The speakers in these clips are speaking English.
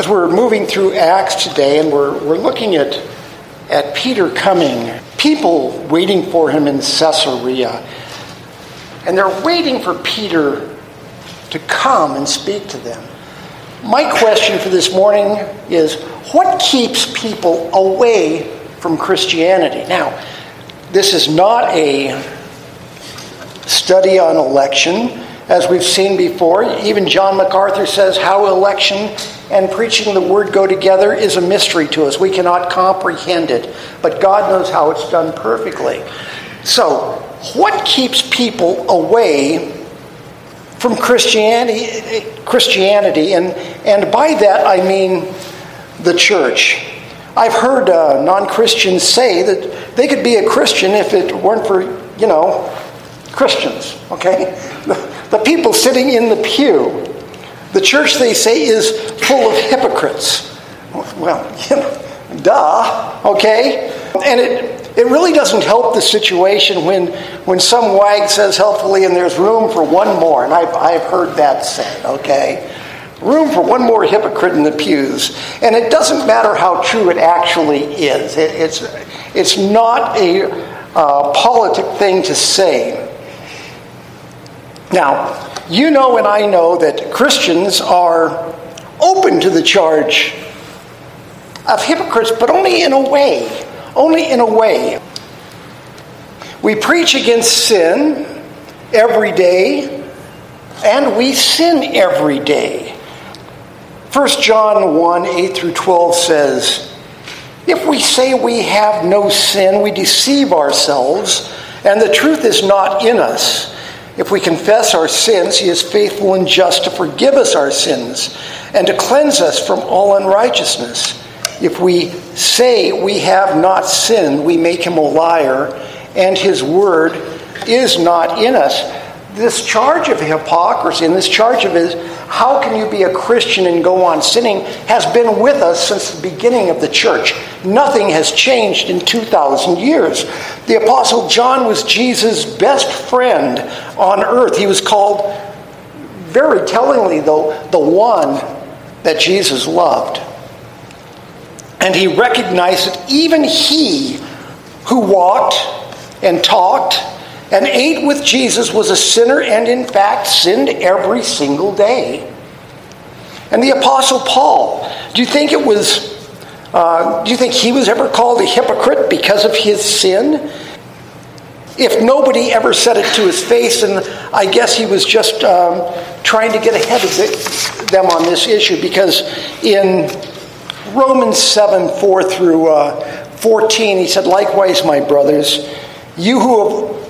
As we're moving through Acts today and we're, we're looking at, at Peter coming, people waiting for him in Caesarea, and they're waiting for Peter to come and speak to them. My question for this morning is what keeps people away from Christianity? Now, this is not a study on election. As we've seen before, even John MacArthur says how election and preaching the word go together is a mystery to us. We cannot comprehend it, but God knows how it's done perfectly. So, what keeps people away from Christianity, Christianity and, and by that I mean the church? I've heard uh, non Christians say that they could be a Christian if it weren't for, you know, Christians, okay? The, the people sitting in the pew. The church, they say, is full of hypocrites. Well, you know, duh, okay? And it, it really doesn't help the situation when, when some wag says helpfully, and there's room for one more. And I've, I've heard that said, okay? Room for one more hypocrite in the pews. And it doesn't matter how true it actually is, it, it's, it's not a uh, politic thing to say. Now, you know and I know that Christians are open to the charge of hypocrites, but only in a way. Only in a way. We preach against sin every day, and we sin every day. 1 John 1 8 through 12 says, If we say we have no sin, we deceive ourselves, and the truth is not in us. If we confess our sins, he is faithful and just to forgive us our sins and to cleanse us from all unrighteousness. If we say we have not sinned, we make him a liar, and his word is not in us. This charge of hypocrisy and this charge of his how can you be a Christian and go on sinning has been with us since the beginning of the church. Nothing has changed in 2,000 years. The Apostle John was Jesus' best friend on earth. He was called, very tellingly, though, the one that Jesus loved. And he recognized that even he who walked and talked and ate with Jesus was a sinner and, in fact, sinned every single day. And the Apostle Paul, do you think it was, uh, do you think he was ever called a hypocrite because of his sin? If nobody ever said it to his face, and I guess he was just um, trying to get ahead of them on this issue, because in Romans 7 4 through uh, 14, he said, Likewise, my brothers, you who have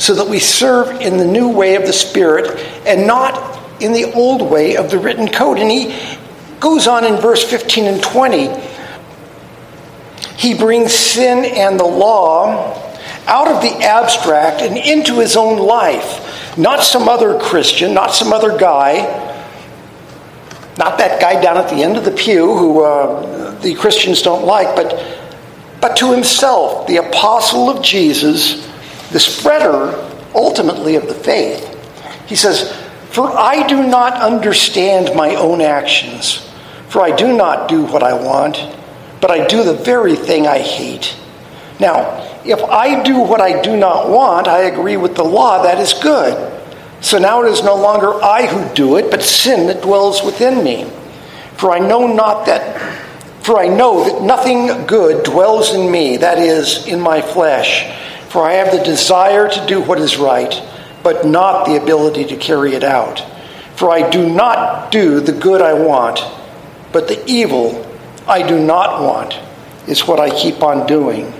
so that we serve in the new way of the Spirit and not in the old way of the written code. And he goes on in verse 15 and 20. He brings sin and the law out of the abstract and into his own life. Not some other Christian, not some other guy, not that guy down at the end of the pew who uh, the Christians don't like, but, but to himself, the apostle of Jesus the spreader ultimately of the faith. He says, For I do not understand my own actions, for I do not do what I want, but I do the very thing I hate. Now, if I do what I do not want, I agree with the law, that is good. So now it is no longer I who do it, but sin that dwells within me. For I know not that for I know that nothing good dwells in me, that is, in my flesh. For I have the desire to do what is right, but not the ability to carry it out. For I do not do the good I want, but the evil I do not want is what I keep on doing.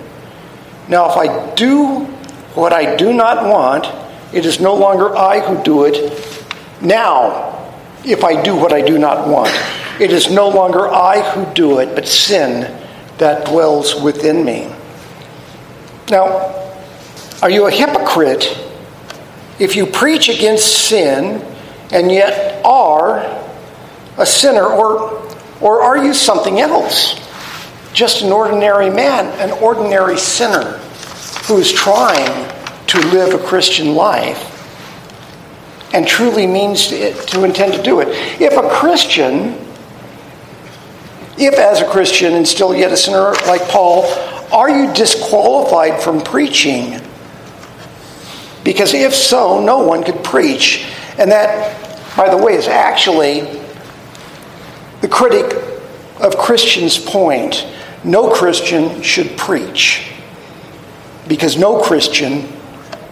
Now, if I do what I do not want, it is no longer I who do it. Now, if I do what I do not want, it is no longer I who do it, but sin that dwells within me. Now, are you a hypocrite if you preach against sin and yet are a sinner? Or, or are you something else? Just an ordinary man, an ordinary sinner who is trying to live a Christian life and truly means to, to intend to do it. If a Christian, if as a Christian and still yet a sinner like Paul, are you disqualified from preaching? Because if so, no one could preach. And that, by the way, is actually the critic of Christians' point. No Christian should preach because no Christian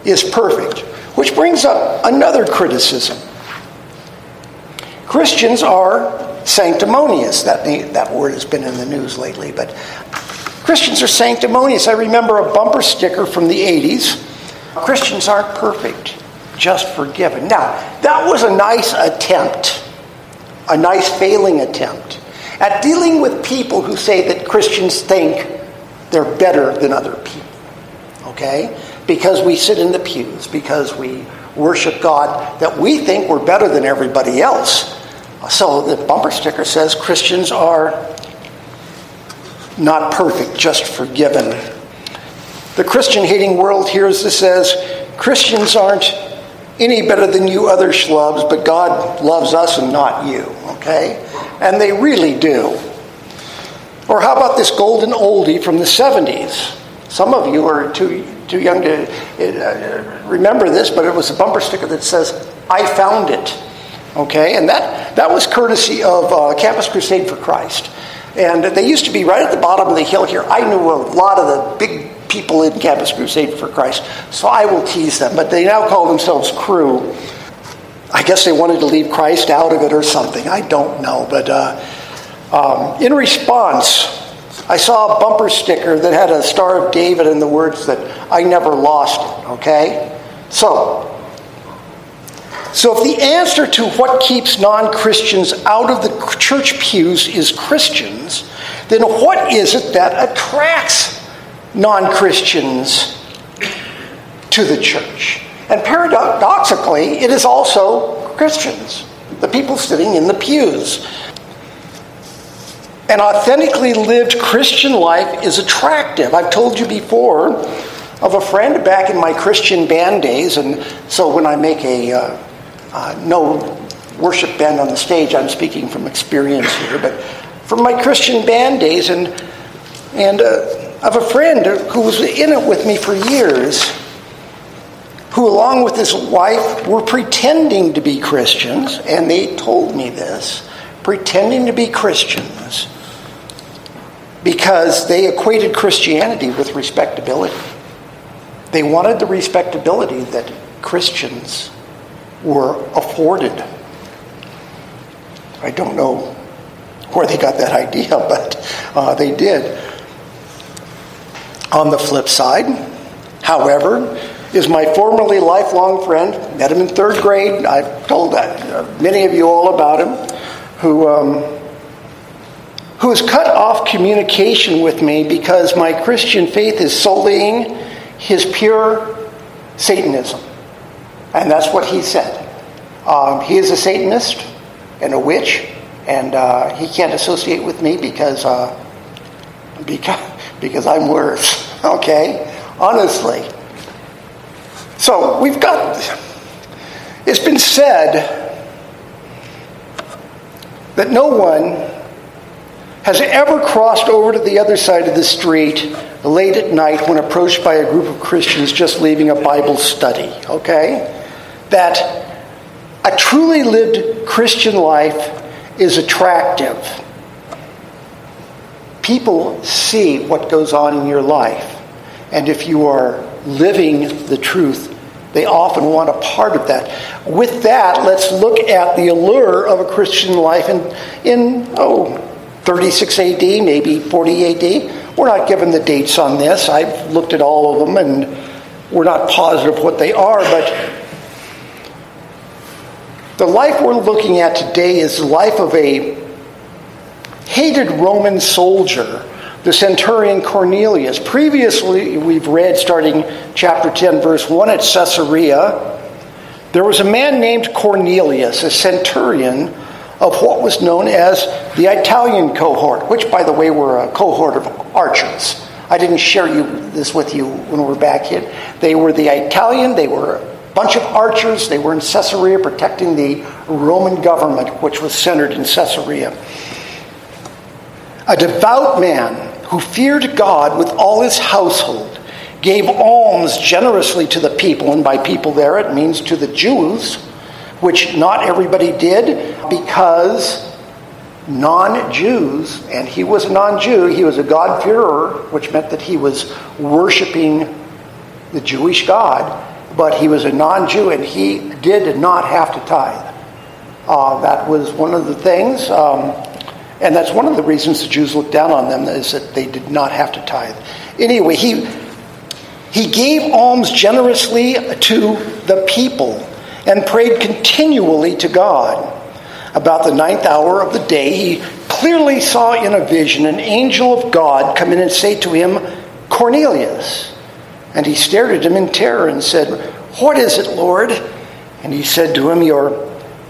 is perfect. Which brings up another criticism. Christians are sanctimonious. That, that word has been in the news lately, but Christians are sanctimonious. I remember a bumper sticker from the 80s Christians aren't perfect, just forgiven. Now, that was a nice attempt, a nice failing attempt at dealing with people who say that Christians think they're better than other people. Okay? Because we sit in the pews, because we worship God, that we think we're better than everybody else. So the bumper sticker says Christians are not perfect, just forgiven. The Christian hating world hears this as Christians aren't any better than you other schlubs, but God loves us and not you, okay? And they really do. Or how about this golden oldie from the 70s? Some of you are too, too young to uh, remember this, but it was a bumper sticker that says, I found it. Okay, and that, that was courtesy of uh, Campus Crusade for Christ. And they used to be right at the bottom of the hill here. I knew a lot of the big people in Campus Crusade for Christ, so I will tease them. But they now call themselves Crew. I guess they wanted to leave Christ out of it or something. I don't know. But uh, um, in response, I saw a bumper sticker that had a Star of David and the words that I never lost it. Okay? So, so if the answer to what keeps non Christians out of the church pews is Christians, then what is it that attracts non Christians to the church. And paradoxically, it is also Christians, the people sitting in the pews. An authentically lived Christian life is attractive. I've told you before of a friend back in my Christian band days, and so when I make a uh, uh, no worship band on the stage, I'm speaking from experience here, but from my Christian band days, and and uh, of a friend who was in it with me for years, who, along with his wife, were pretending to be Christians, and they told me this pretending to be Christians because they equated Christianity with respectability. They wanted the respectability that Christians were afforded. I don't know where they got that idea, but uh, they did. On the flip side, however, is my formerly lifelong friend, met him in third grade. I've told that, uh, many of you all about him, who, um, who has cut off communication with me because my Christian faith is sullying his pure Satanism. And that's what he said. Um, he is a Satanist and a witch, and uh, he can't associate with me because, uh, because because I'm worse. Okay? Honestly. So we've got, it's been said that no one has ever crossed over to the other side of the street late at night when approached by a group of Christians just leaving a Bible study. Okay? That a truly lived Christian life is attractive people see what goes on in your life. And if you are living the truth, they often want a part of that. With that, let's look at the allure of a Christian life in, in oh, 36 AD, maybe 40 AD. We're not given the dates on this. I've looked at all of them and we're not positive what they are, but the life we're looking at today is the life of a hated Roman soldier the centurion Cornelius. Previously, we've read starting chapter 10, verse 1 at Caesarea, there was a man named Cornelius, a centurion of what was known as the Italian cohort, which, by the way, were a cohort of archers. I didn't share you this with you when we were back here. They were the Italian, they were a bunch of archers. They were in Caesarea protecting the Roman government, which was centered in Caesarea. A devout man who feared God with all his household, gave alms generously to the people, and by people there it means to the Jews, which not everybody did because non Jews, and he was a non Jew, he was a God-fearer, which meant that he was worshiping the Jewish God, but he was a non Jew and he did not have to tithe. Uh, that was one of the things, um, and that's one of the reasons the Jews looked down on them, is that they did not have to tithe. Anyway, he, he gave alms generously to the people and prayed continually to God. About the ninth hour of the day, he clearly saw in a vision an angel of God come in and say to him, Cornelius. And he stared at him in terror and said, What is it, Lord? And he said to him, Your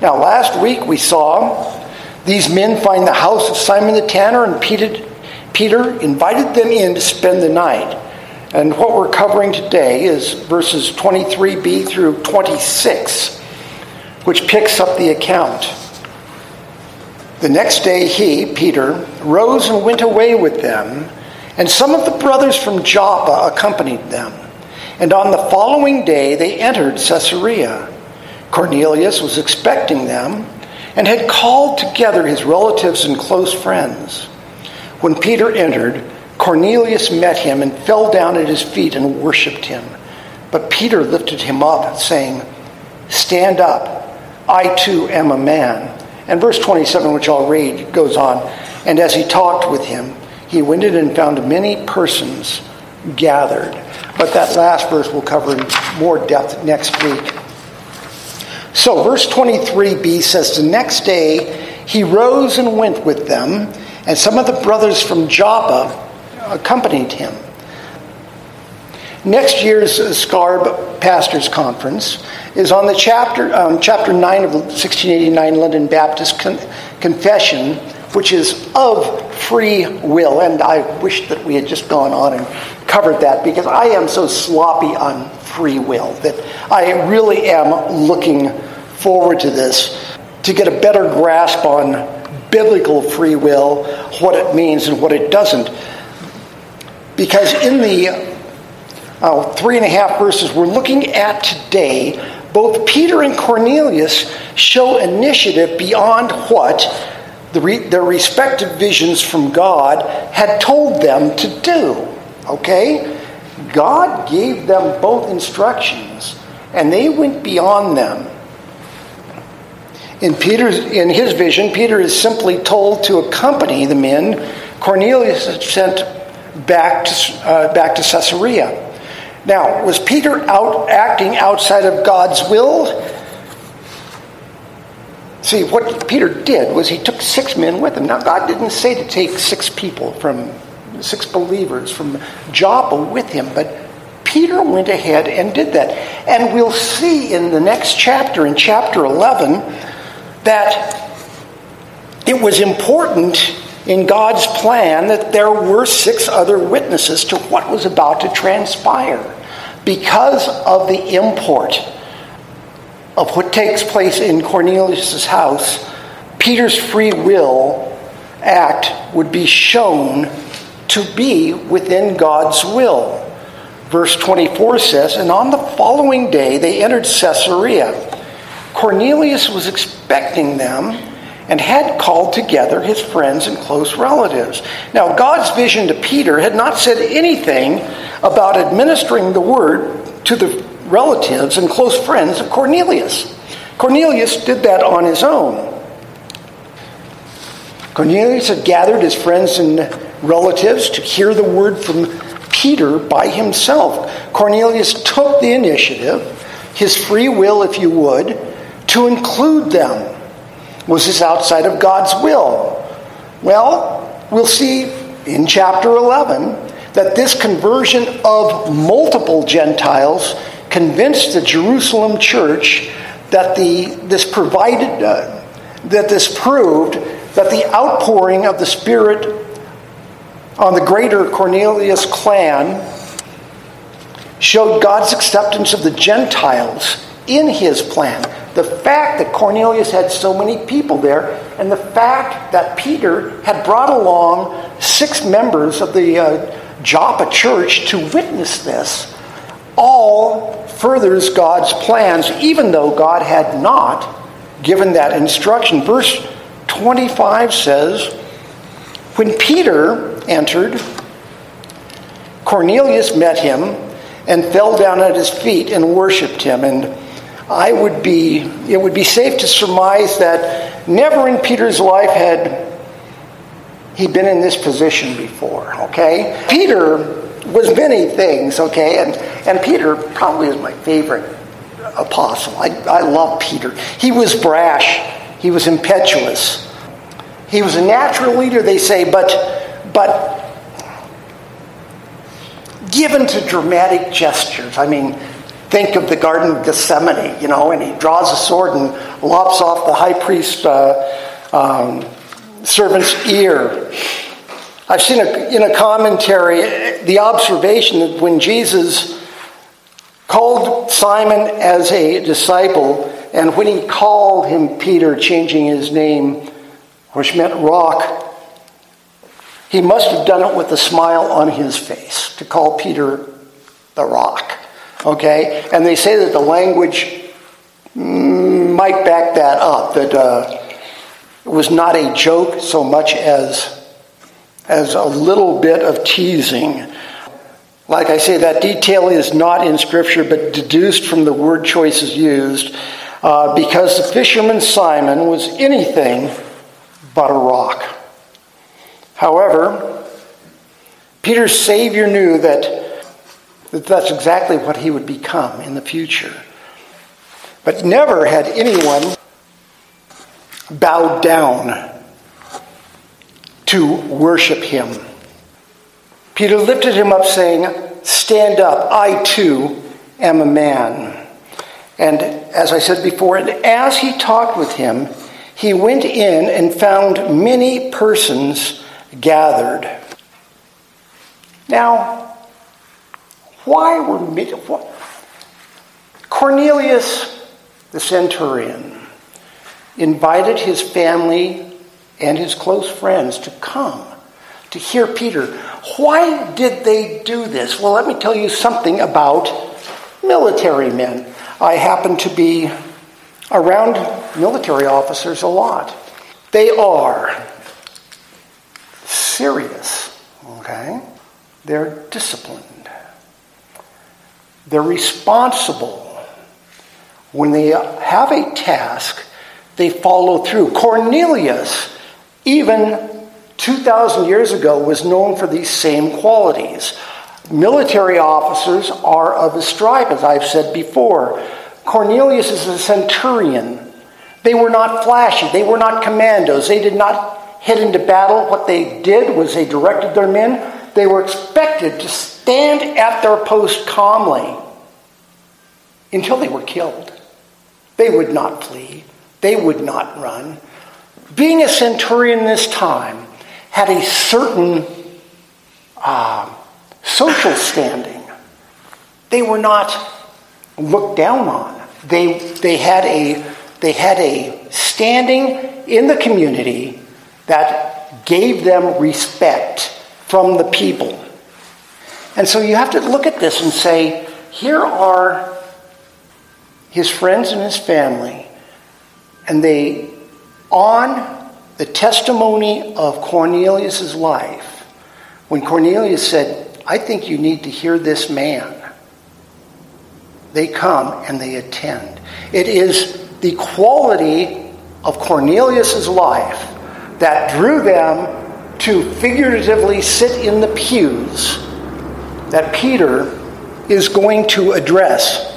Now, last week we saw these men find the house of Simon the tanner, and Peter, invited them in to spend the night. And what we're covering today is verses 23b through 26 which picks up the account. The next day, he, Peter, rose and went away with them, and some of the brothers from Joppa accompanied them. And on the following day, they entered Caesarea. Cornelius was expecting them and had called together his relatives and close friends. When Peter entered, Cornelius met him and fell down at his feet and worshipped him. But Peter lifted him up, saying, Stand up. I too am a man. And verse 27, which I'll read, goes on. And as he talked with him, he went in and found many persons gathered. But that last verse we'll cover in more depth next week. So, verse 23b says, The next day he rose and went with them, and some of the brothers from Joppa accompanied him. Next year's SCARB Pastors Conference is on the chapter, um, chapter 9 of the 1689 London Baptist Con- Confession, which is of free will. And I wish that we had just gone on and covered that because I am so sloppy on free will that I really am looking forward to this to get a better grasp on biblical free will, what it means and what it doesn't. Because in the uh, three and a half verses we're looking at today, both Peter and Cornelius show initiative beyond what the re- their respective visions from God had told them to do. Okay? God gave them both instructions, and they went beyond them. In Peter's in his vision, Peter is simply told to accompany the men Cornelius had sent back to, uh, back to Caesarea. Now, was Peter out acting outside of God's will? See, what Peter did was he took six men with him. Now, God didn't say to take six people from six believers from Joppa with him, but Peter went ahead and did that. And we'll see in the next chapter, in chapter 11, that it was important in God's plan that there were six other witnesses to what was about to transpire because of the import of what takes place in Cornelius' house, Peter's free will act would be shown to be within God's will. Verse 24 says, And on the following day they entered Caesarea. Cornelius was expecting them, and had called together his friends and close relatives. Now, God's vision to Peter had not said anything about administering the word to the relatives and close friends of Cornelius. Cornelius did that on his own. Cornelius had gathered his friends and relatives to hear the word from Peter by himself. Cornelius took the initiative, his free will, if you would, to include them. Was this outside of God's will? Well, we'll see in chapter 11 that this conversion of multiple Gentiles convinced the Jerusalem church that the, this provided, uh, that this proved that the outpouring of the Spirit on the greater Cornelius clan showed God's acceptance of the Gentiles in his plan. The fact that Cornelius had so many people there, and the fact that Peter had brought along six members of the uh, Joppa church to witness this, all furthers God's plans, even though God had not given that instruction. Verse 25 says, When Peter entered, Cornelius met him and fell down at his feet and worshiped him. And I would be, it would be safe to surmise that never in Peter's life had he been in this position before, okay? Peter was many things, okay? And, and Peter probably is my favorite apostle. I, I love Peter. He was brash, he was impetuous. He was a natural leader, they say, but, but given to dramatic gestures. I mean, think of the Garden of Gethsemane, you know, and he draws a sword and lops off the high priest's uh, um, servant's ear. I've seen a, in a commentary the observation that when Jesus called Simon as a disciple, and when he called him Peter, changing his name, which meant rock, he must have done it with a smile on his face to call Peter the rock. Okay? And they say that the language might back that up, that uh, it was not a joke so much as, as a little bit of teasing. Like I say, that detail is not in Scripture, but deduced from the word choices used, uh, because the fisherman Simon was anything but a rock. However, Peter's Savior knew that, that that's exactly what he would become in the future. But never had anyone bowed down to worship him. Peter lifted him up, saying, Stand up, I too am a man. And as I said before, and as he talked with him, he went in and found many persons gathered. Now, why were what? Cornelius, the centurion, invited his family and his close friends to come to hear Peter. Why did they do this? Well, let me tell you something about military men. I happen to be around military officers a lot. They are serious, okay? They're disciplined. They're responsible. When they have a task, they follow through. Cornelius, even 2,000 years ago, was known for these same qualities. Military officers are of a stripe, as I've said before. Cornelius is a centurion. They were not flashy, they were not commandos, they did not head into battle. What they did was they directed their men. They were expected to stand at their post calmly until they were killed. They would not flee, they would not run. Being a centurion this time had a certain uh, social standing. They were not looked down on. They, they, had a, they had a standing in the community that gave them respect from the people. And so you have to look at this and say, here are his friends and his family, and they, on the testimony of Cornelius' life, when Cornelius said, I think you need to hear this man, they come and they attend. It is the quality of Cornelius' life that drew them to figuratively sit in the pews that Peter is going to address.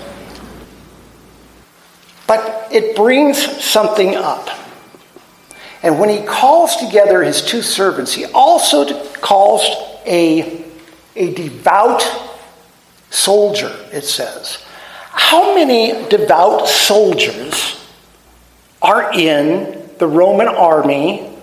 But it brings something up. And when he calls together his two servants, he also calls a, a devout soldier, it says. How many devout soldiers are in the Roman army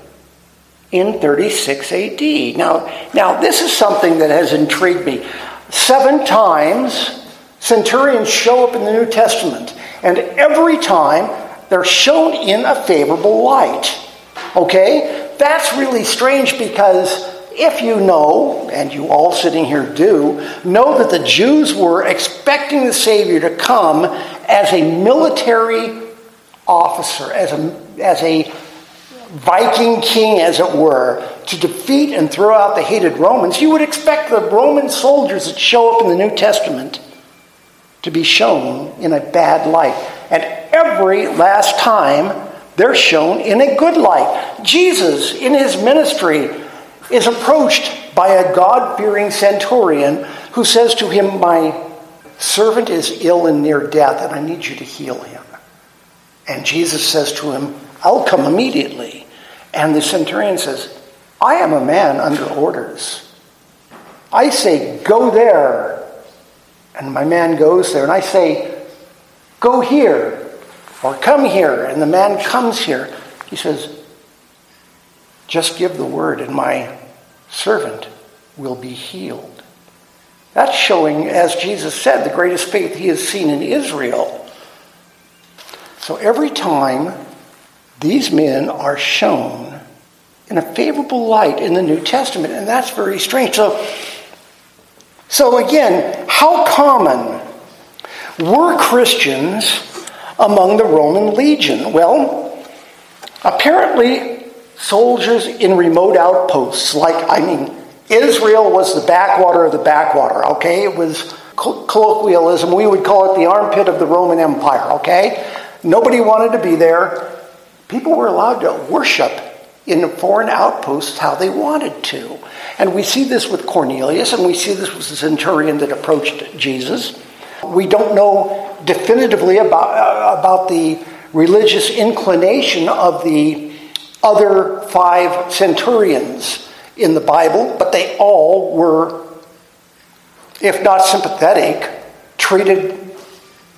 in 36 AD? Now, now this is something that has intrigued me. Seven times centurions show up in the New Testament, and every time they're shown in a favorable light. Okay? That's really strange because if you know, and you all sitting here do, know that the Jews were expecting the Savior to come as a military officer, as a, as a Viking king, as it were, to defeat and throw out the hated Romans, you would expect the Roman soldiers that show up in the New Testament to be shown in a bad light. And every last time, they're shown in a good light. Jesus, in his ministry, is approached by a God fearing centurion who says to him, My servant is ill and near death, and I need you to heal him. And Jesus says to him, I'll come immediately. And the centurion says, I am a man under orders. I say, Go there. And my man goes there. And I say, Go here or come here, and the man comes here. He says, Just give the word, and my servant will be healed. That's showing, as Jesus said, the greatest faith he has seen in Israel. So every time these men are shown in a favorable light in the New Testament, and that's very strange. So, so again, how common were Christians among the Roman legion? Well, apparently, soldiers in remote outposts, like, I mean, Israel was the backwater of the backwater, okay? It was colloquialism. We would call it the armpit of the Roman Empire, okay? Nobody wanted to be there. People were allowed to worship in the foreign outposts how they wanted to. And we see this with Cornelius, and we see this with the centurion that approached Jesus. We don't know definitively about, uh, about the religious inclination of the other five centurions in the Bible, but they all were, if not sympathetic, treated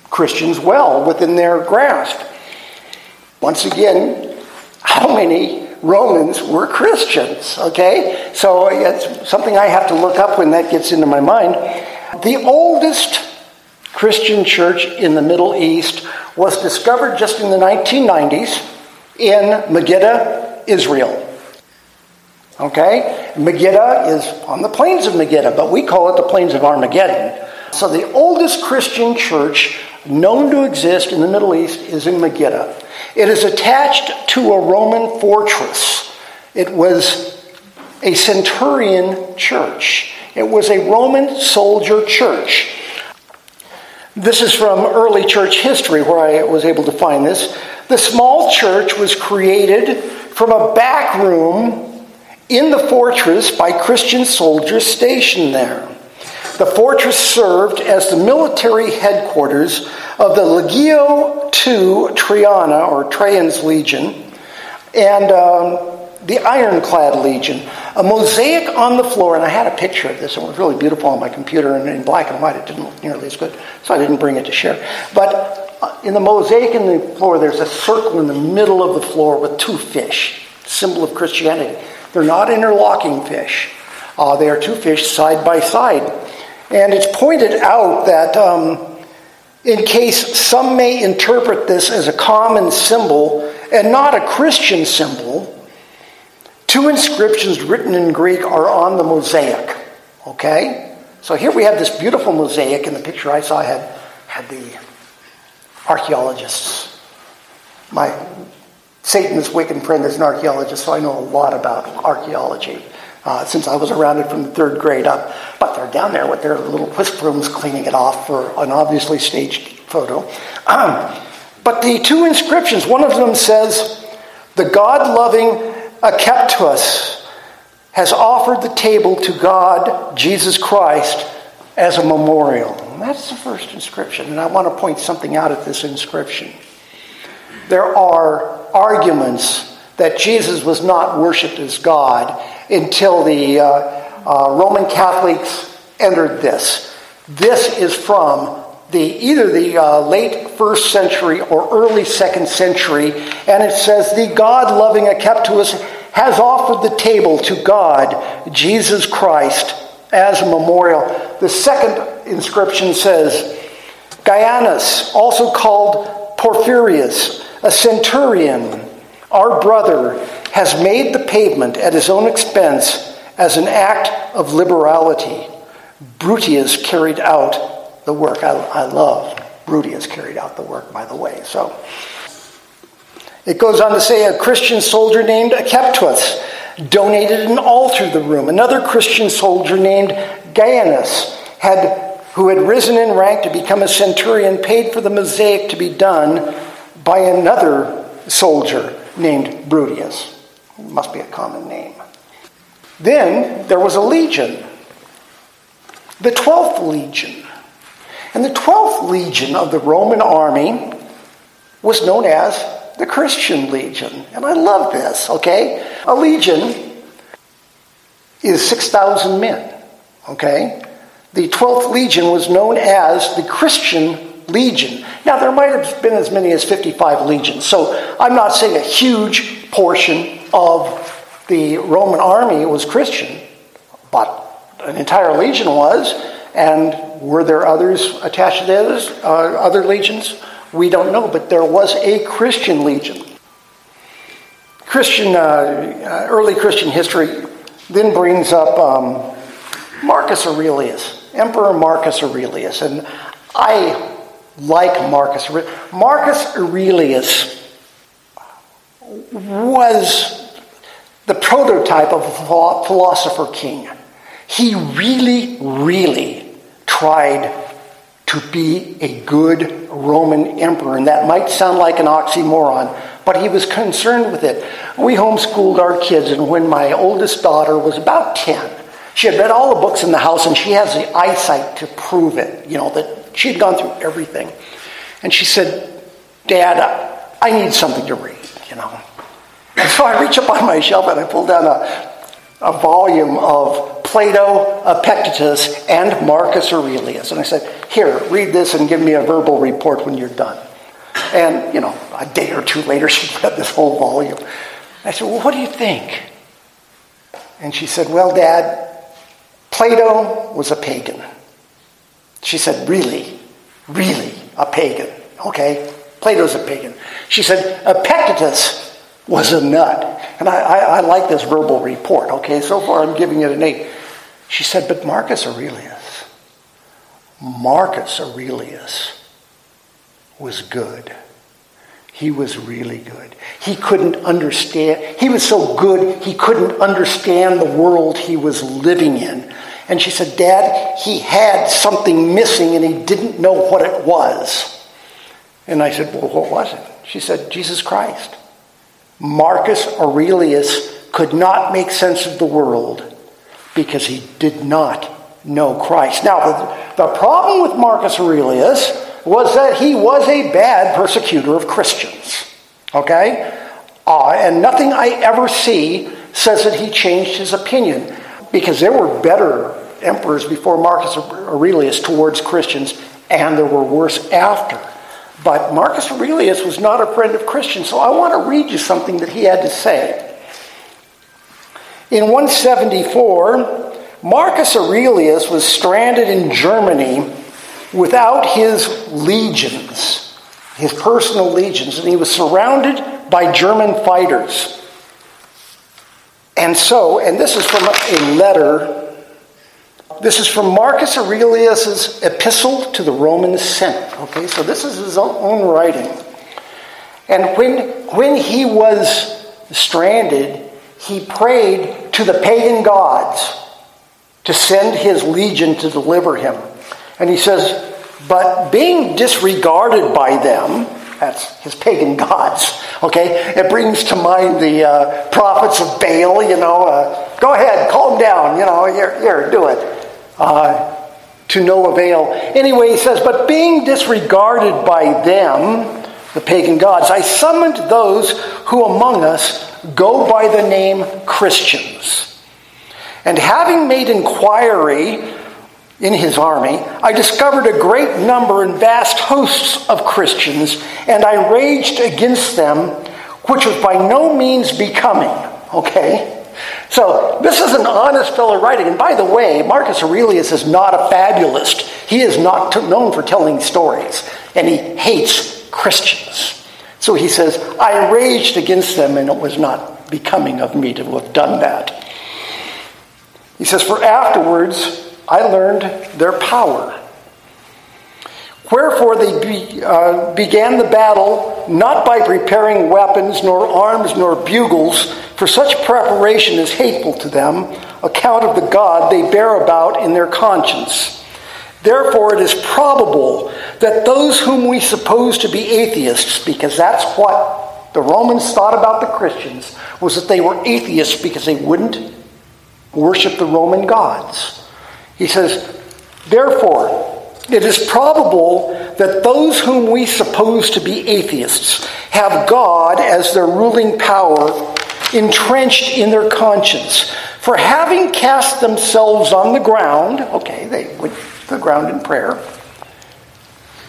Christians well within their grasp. Once again, how many Romans were Christians? Okay? So it's something I have to look up when that gets into my mind. The oldest Christian church in the Middle East was discovered just in the 1990s in Megiddo, Israel. Okay? Megiddo is on the plains of Megiddo, but we call it the plains of Armageddon. So the oldest Christian church known to exist in the Middle East is in Megiddo. It is attached to a Roman fortress. It was a centurion church. It was a Roman soldier church. This is from early church history where I was able to find this. The small church was created from a back room in the fortress by Christian soldiers stationed there. The fortress served as the military headquarters of the Legio II Traiana, or Trajan's Legion, and um, the Ironclad Legion. A mosaic on the floor, and I had a picture of this, and it was really beautiful on my computer, and in black and white it didn't look nearly as good, so I didn't bring it to share. But in the mosaic in the floor, there's a circle in the middle of the floor with two fish, symbol of Christianity. They're not interlocking fish. Uh, they are two fish side by side. And it's pointed out that um, in case some may interpret this as a common symbol and not a Christian symbol, Two inscriptions written in Greek are on the mosaic. Okay? So here we have this beautiful mosaic, and the picture I saw had, had the archaeologists, my Satan's wicked friend is an archaeologist, so I know a lot about archaeology uh, since I was around it from the third grade up. But they're down there with their little whisk brooms cleaning it off for an obviously staged photo. Um, but the two inscriptions, one of them says, The God loving Akeptus has offered the table to God, Jesus Christ, as a memorial. And that's the first inscription. And I want to point something out at this inscription. There are arguments that Jesus was not worshipped as God until the uh, uh, Roman Catholics entered this. This is from the either the uh, late first century or early second century, and it says the God-loving Akeptus has offered the table to God, Jesus Christ, as a memorial. The second inscription says, Gaianus, also called Porphyrius, a centurion, our brother, has made the pavement at his own expense as an act of liberality. Brutius carried out the work. I, I love Brutius carried out the work, by the way. So it goes on to say a Christian soldier named Akeptus donated an altar to the room. Another Christian soldier named Gaianus had, who had risen in rank to become a centurion, paid for the mosaic to be done by another soldier named Brutius. Must be a common name. Then there was a legion, the 12th legion. And the 12th legion of the Roman army was known as the Christian legion. And I love this, okay? A legion is 6,000 men, okay? The 12th legion was known as the Christian legion. Now, there might have been as many as 55 legions, so I'm not saying a huge portion of the Roman army was Christian, but an entire legion was, and were there others attached to the uh, other legions? We don't know, but there was a Christian legion. Christian, uh, uh, early Christian history then brings up um, Marcus Aurelius, Emperor Marcus Aurelius, and I like Marcus. Marcus Aurelius was the prototype of a philosopher king. He really, really tried to be a good Roman emperor. And that might sound like an oxymoron, but he was concerned with it. We homeschooled our kids, and when my oldest daughter was about 10, she had read all the books in the house, and she has the eyesight to prove it, you know, that she had gone through everything. And she said, Dad, I need something to read, you know. And so I reach up on my shelf and I pull down a, a volume of Plato, Epictetus, and Marcus Aurelius. And I said, Here, read this and give me a verbal report when you're done. And, you know, a day or two later, she read this whole volume. I said, Well, what do you think? And she said, Well, Dad, Plato was a pagan. She said, Really? Really? A pagan? Okay, Plato's a pagan. She said, Epictetus was a nut. And I, I, I like this verbal report, okay? So far I'm giving it an eight. She said, But Marcus Aurelius, Marcus Aurelius was good. He was really good. He couldn't understand, he was so good, he couldn't understand the world he was living in. And she said, Dad, he had something missing and he didn't know what it was. And I said, Well, what was it? She said, Jesus Christ. Marcus Aurelius could not make sense of the world because he did not know Christ. Now, the, the problem with Marcus Aurelius was that he was a bad persecutor of Christians. Okay? Uh, and nothing I ever see says that he changed his opinion because there were better emperors before Marcus Aurelius towards Christians, and there were worse after. But Marcus Aurelius was not a friend of Christians, so I want to read you something that he had to say. In 174, Marcus Aurelius was stranded in Germany without his legions, his personal legions, and he was surrounded by German fighters. And so, and this is from a letter this is from Marcus Aurelius's epistle to the Roman Senate. Okay, so this is his own writing. And when, when he was stranded, he prayed to the pagan gods to send his legion to deliver him. And he says, But being disregarded by them, that's his pagan gods, okay? It brings to mind the uh, prophets of Baal, you know, uh, go ahead, calm down, you know, here, here do it. Uh, to no avail. Anyway, he says, But being disregarded by them, the pagan gods, I summoned those who among us go by the name Christians. And having made inquiry in his army, I discovered a great number and vast hosts of Christians, and I raged against them, which was by no means becoming. Okay? So, this is an honest fellow writing. And by the way, Marcus Aurelius is not a fabulist. He is not known for telling stories, and he hates Christians. So he says, I raged against them, and it was not becoming of me to have done that. He says, For afterwards I learned their power. Wherefore they be, uh, began the battle not by preparing weapons, nor arms, nor bugles, for such preparation is hateful to them, account of the God they bear about in their conscience. Therefore, it is probable that those whom we suppose to be atheists, because that's what the Romans thought about the Christians, was that they were atheists because they wouldn't worship the Roman gods. He says, therefore, it is probable that those whom we suppose to be atheists have God as their ruling power entrenched in their conscience. For having cast themselves on the ground, okay, they went to the ground in prayer,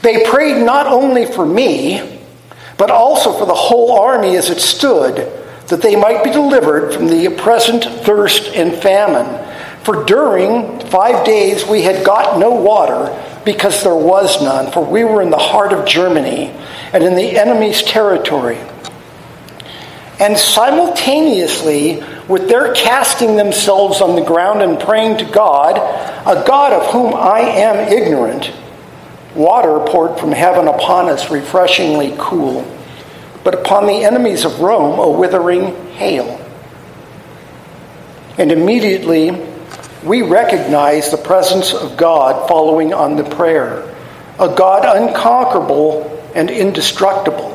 they prayed not only for me, but also for the whole army as it stood that they might be delivered from the present thirst and famine. For during five days we had got no water because there was none, for we were in the heart of Germany and in the enemy's territory. And simultaneously, with their casting themselves on the ground and praying to God, a God of whom I am ignorant, water poured from heaven upon us, refreshingly cool but upon the enemies of Rome a withering hail. And immediately we recognize the presence of God following on the prayer, a God unconquerable and indestructible.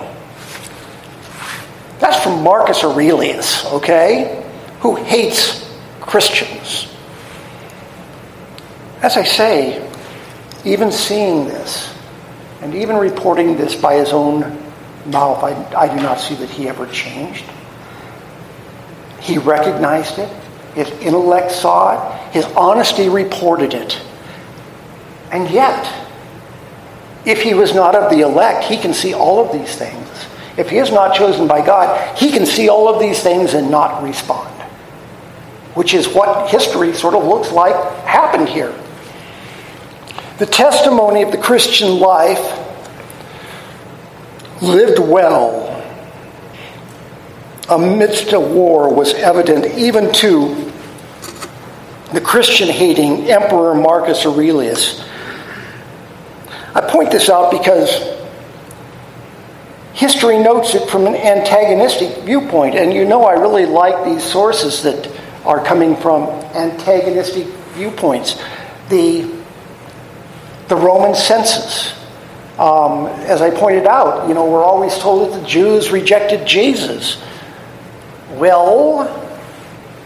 That's from Marcus Aurelius, okay? Who hates Christians. As I say, even seeing this, and even reporting this by his own mouth, I, I do not see that he ever changed. He recognized it. His intellect saw it. His honesty reported it. And yet, if he was not of the elect, he can see all of these things. If he is not chosen by God, he can see all of these things and not respond. Which is what history sort of looks like happened here. The testimony of the Christian life lived well amidst a war was evident even to the Christian hating Emperor Marcus Aurelius. I point this out because history notes it from an antagonistic viewpoint, and you know I really like these sources that are coming from antagonistic viewpoints. The, the Roman census um, as I pointed out, you know, we're always told that the Jews rejected Jesus. Well,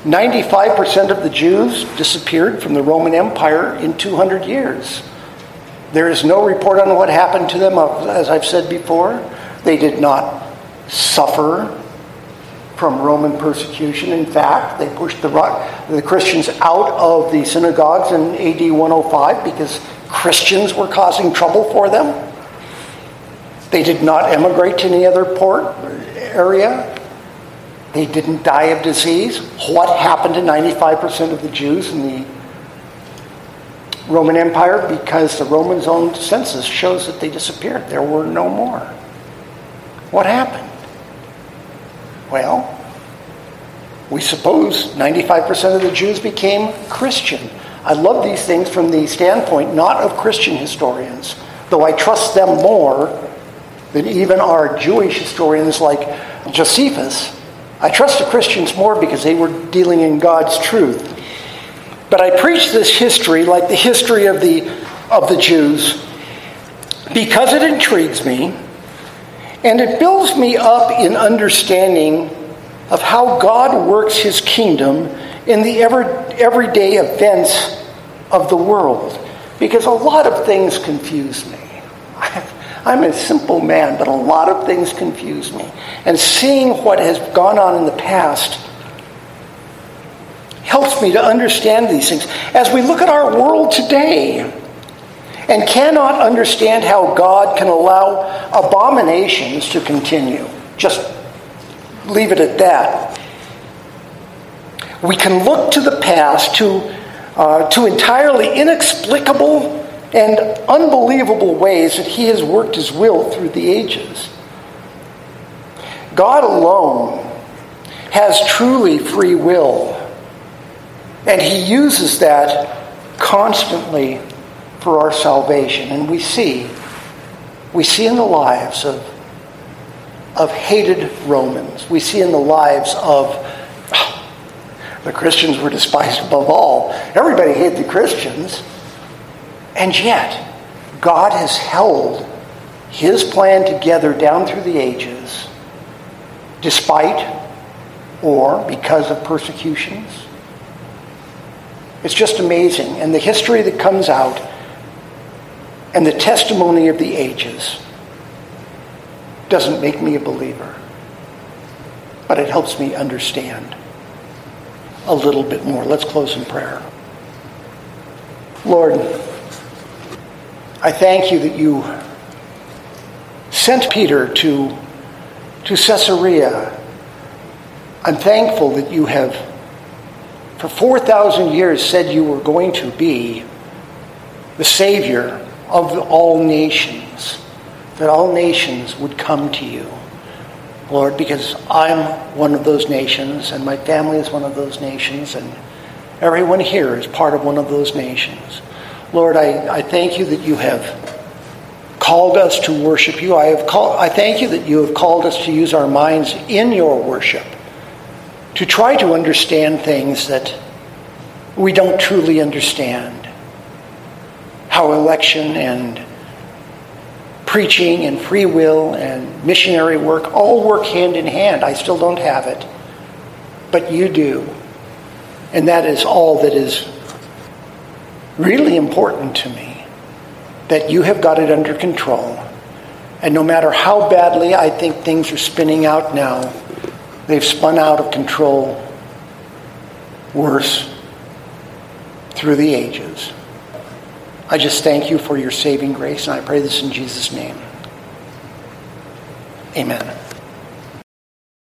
95% of the Jews disappeared from the Roman Empire in 200 years. There is no report on what happened to them, as I've said before. They did not suffer from Roman persecution. In fact, they pushed the, the Christians out of the synagogues in AD 105 because Christians were causing trouble for them. They did not emigrate to any other port area. They didn't die of disease. What happened to 95% of the Jews in the Roman Empire? Because the Romans' own census shows that they disappeared. There were no more. What happened? Well, we suppose 95% of the Jews became Christian. I love these things from the standpoint not of Christian historians, though I trust them more than even our Jewish historians like Josephus. I trust the Christians more because they were dealing in God's truth. But I preach this history like the history of the, of the Jews because it intrigues me and it builds me up in understanding of how God works his kingdom in the ever, everyday events of the world. Because a lot of things confuse me. I'm a simple man, but a lot of things confuse me. And seeing what has gone on in the past helps me to understand these things. As we look at our world today and cannot understand how God can allow abominations to continue, just leave it at that. We can look to the past to, uh, to entirely inexplicable and unbelievable ways that He has worked His will through the ages. God alone has truly free will, and He uses that constantly for our salvation. And we see, we see in the lives of, of hated Romans, we see in the lives of the Christians were despised above all. Everybody hated the Christians. And yet, God has held his plan together down through the ages, despite or because of persecutions. It's just amazing. And the history that comes out and the testimony of the ages doesn't make me a believer, but it helps me understand a little bit more. Let's close in prayer. Lord, I thank you that you sent Peter to, to Caesarea. I'm thankful that you have, for 4,000 years, said you were going to be the Savior of all nations, that all nations would come to you. Lord, because I'm one of those nations, and my family is one of those nations, and everyone here is part of one of those nations. Lord, I, I thank you that you have called us to worship you. I, have call, I thank you that you have called us to use our minds in your worship, to try to understand things that we don't truly understand. How election and preaching and free will and missionary work all work hand in hand. I still don't have it, but you do. And that is all that is really important to me that you have got it under control. And no matter how badly I think things are spinning out now, they've spun out of control worse through the ages. I just thank you for your saving grace, and I pray this in Jesus' name. Amen.